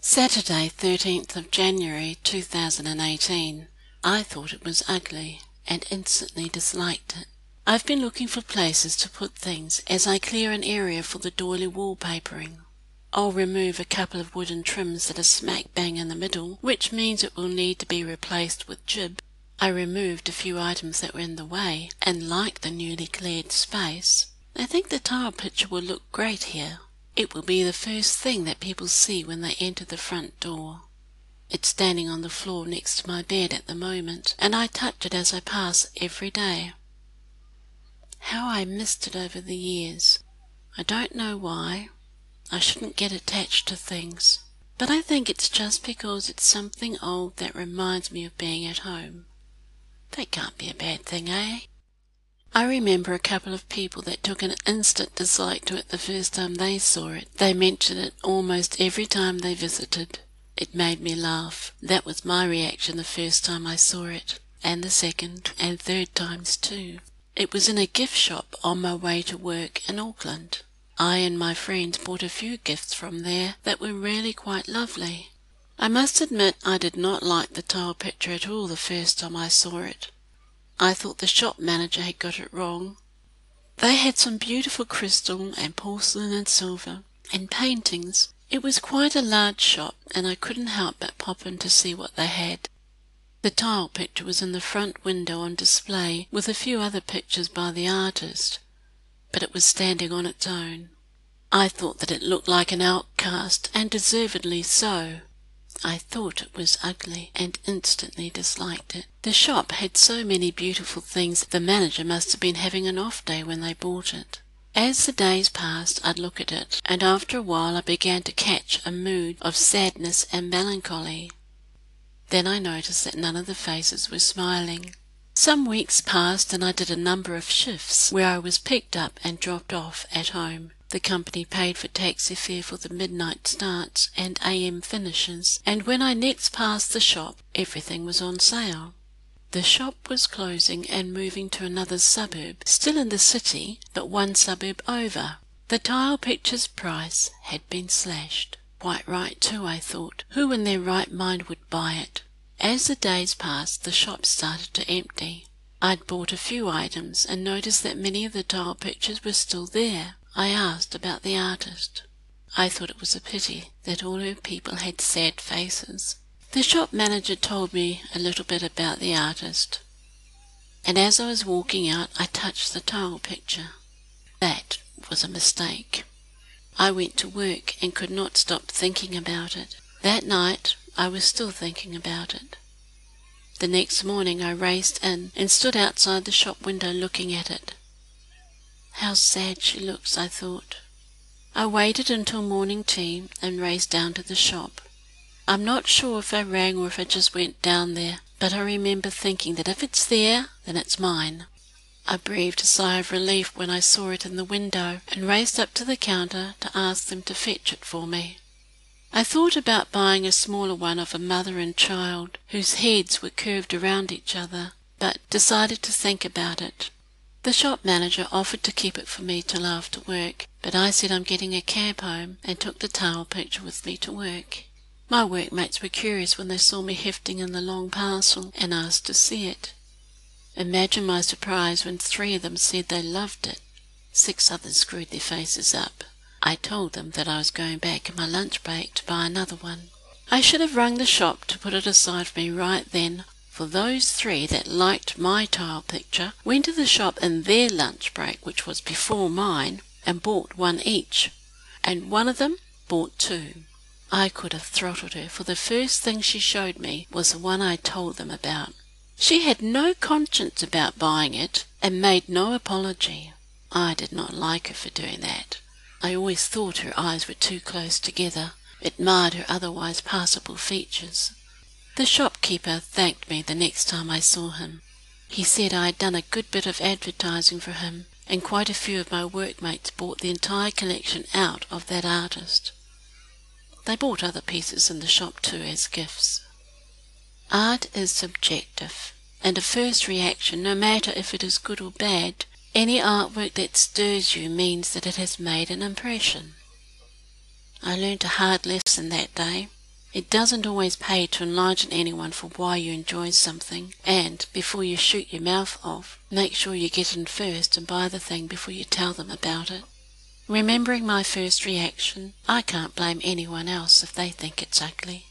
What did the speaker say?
Saturday, 13th of January 2018. I thought it was ugly and instantly disliked it. I've been looking for places to put things as I clear an area for the doily wallpapering. I'll remove a couple of wooden trims that are smack bang in the middle, which means it will need to be replaced with Gib. I removed a few items that were in the way and like the newly cleared space. I think the tile picture will look great here. It will be the first thing that people see when they enter the front door. It's standing on the floor next to my bed at the moment, and I touch it as I pass every day. How I missed it over the years. I don't know why. I shouldn't get attached to things, but I think it's just because it's something old that reminds me of being at home. That can't be a bad thing, eh? I remember a couple of people that took an instant dislike to it the first time they saw it. They mentioned it almost every time they visited. It made me laugh. That was my reaction the first time I saw it, and the second and third times too. It was in a gift shop on my way to work in Auckland. I and my friends bought a few gifts from there that were really quite lovely. I must admit I did not like the tile picture at all the first time I saw it. I thought the shop manager had got it wrong. They had some beautiful crystal and porcelain and silver and paintings. It was quite a large shop, and I couldn't help but pop in to see what they had. The tile picture was in the front window on display with a few other pictures by the artist, but it was standing on its own. I thought that it looked like an outcast, and deservedly so. I thought it was ugly and instantly disliked it. The shop had so many beautiful things the manager must have been having an off day when they bought it. As the days passed, I'd look at it, and after a while I began to catch a mood of sadness and melancholy. Then I noticed that none of the faces were smiling. Some weeks passed, and I did a number of shifts where I was picked up and dropped off at home. The company paid for taxi fare for the midnight starts and AM finishes, and when I next passed the shop, everything was on sale. The shop was closing and moving to another suburb, still in the city, but one suburb over. The tile picture's price had been slashed. Quite right, too, I thought. Who in their right mind would buy it? As the days passed, the shop started to empty. I'd bought a few items and noticed that many of the tile pictures were still there. I asked about the artist. I thought it was a pity that all her people had sad faces. The shop manager told me a little bit about the artist, and as I was walking out, I touched the tile picture. That was a mistake. I went to work and could not stop thinking about it. That night, I was still thinking about it. The next morning, I raced in and stood outside the shop window looking at it. How sad she looks, I thought. I waited until morning tea and raced down to the shop. I'm not sure if I rang or if I just went down there, but I remember thinking that if it's there, then it's mine. I breathed a sigh of relief when I saw it in the window and raced up to the counter to ask them to fetch it for me. I thought about buying a smaller one of a mother and child whose heads were curved around each other, but decided to think about it. The shop manager offered to keep it for me till after work, but I said I'm getting a cab home and took the towel picture with me to work. My workmates were curious when they saw me hefting in the long parcel and asked to see it. Imagine my surprise when three of them said they loved it. Six others screwed their faces up. I told them that I was going back in my lunch break to buy another one. I should have rung the shop to put it aside for me right then, for those three that liked my tile picture went to the shop in their lunch break, which was before mine, and bought one each, and one of them bought two. I could have throttled her, for the first thing she showed me was the one I told them about. She had no conscience about buying it, and made no apology. I did not like her for doing that. I always thought her eyes were too close together. It marred her otherwise passable features. The shopkeeper thanked me the next time I saw him. He said I had done a good bit of advertising for him, and quite a few of my workmates bought the entire collection out of that artist. They bought other pieces in the shop too as gifts. Art is subjective, and a first reaction, no matter if it is good or bad, any artwork that stirs you means that it has made an impression. I learned a hard lesson that day. It doesn't always pay to enlighten anyone for why you enjoy something, and, before you shoot your mouth off, make sure you get in first and buy the thing before you tell them about it. Remembering my first reaction, I can't blame anyone else if they think it's ugly.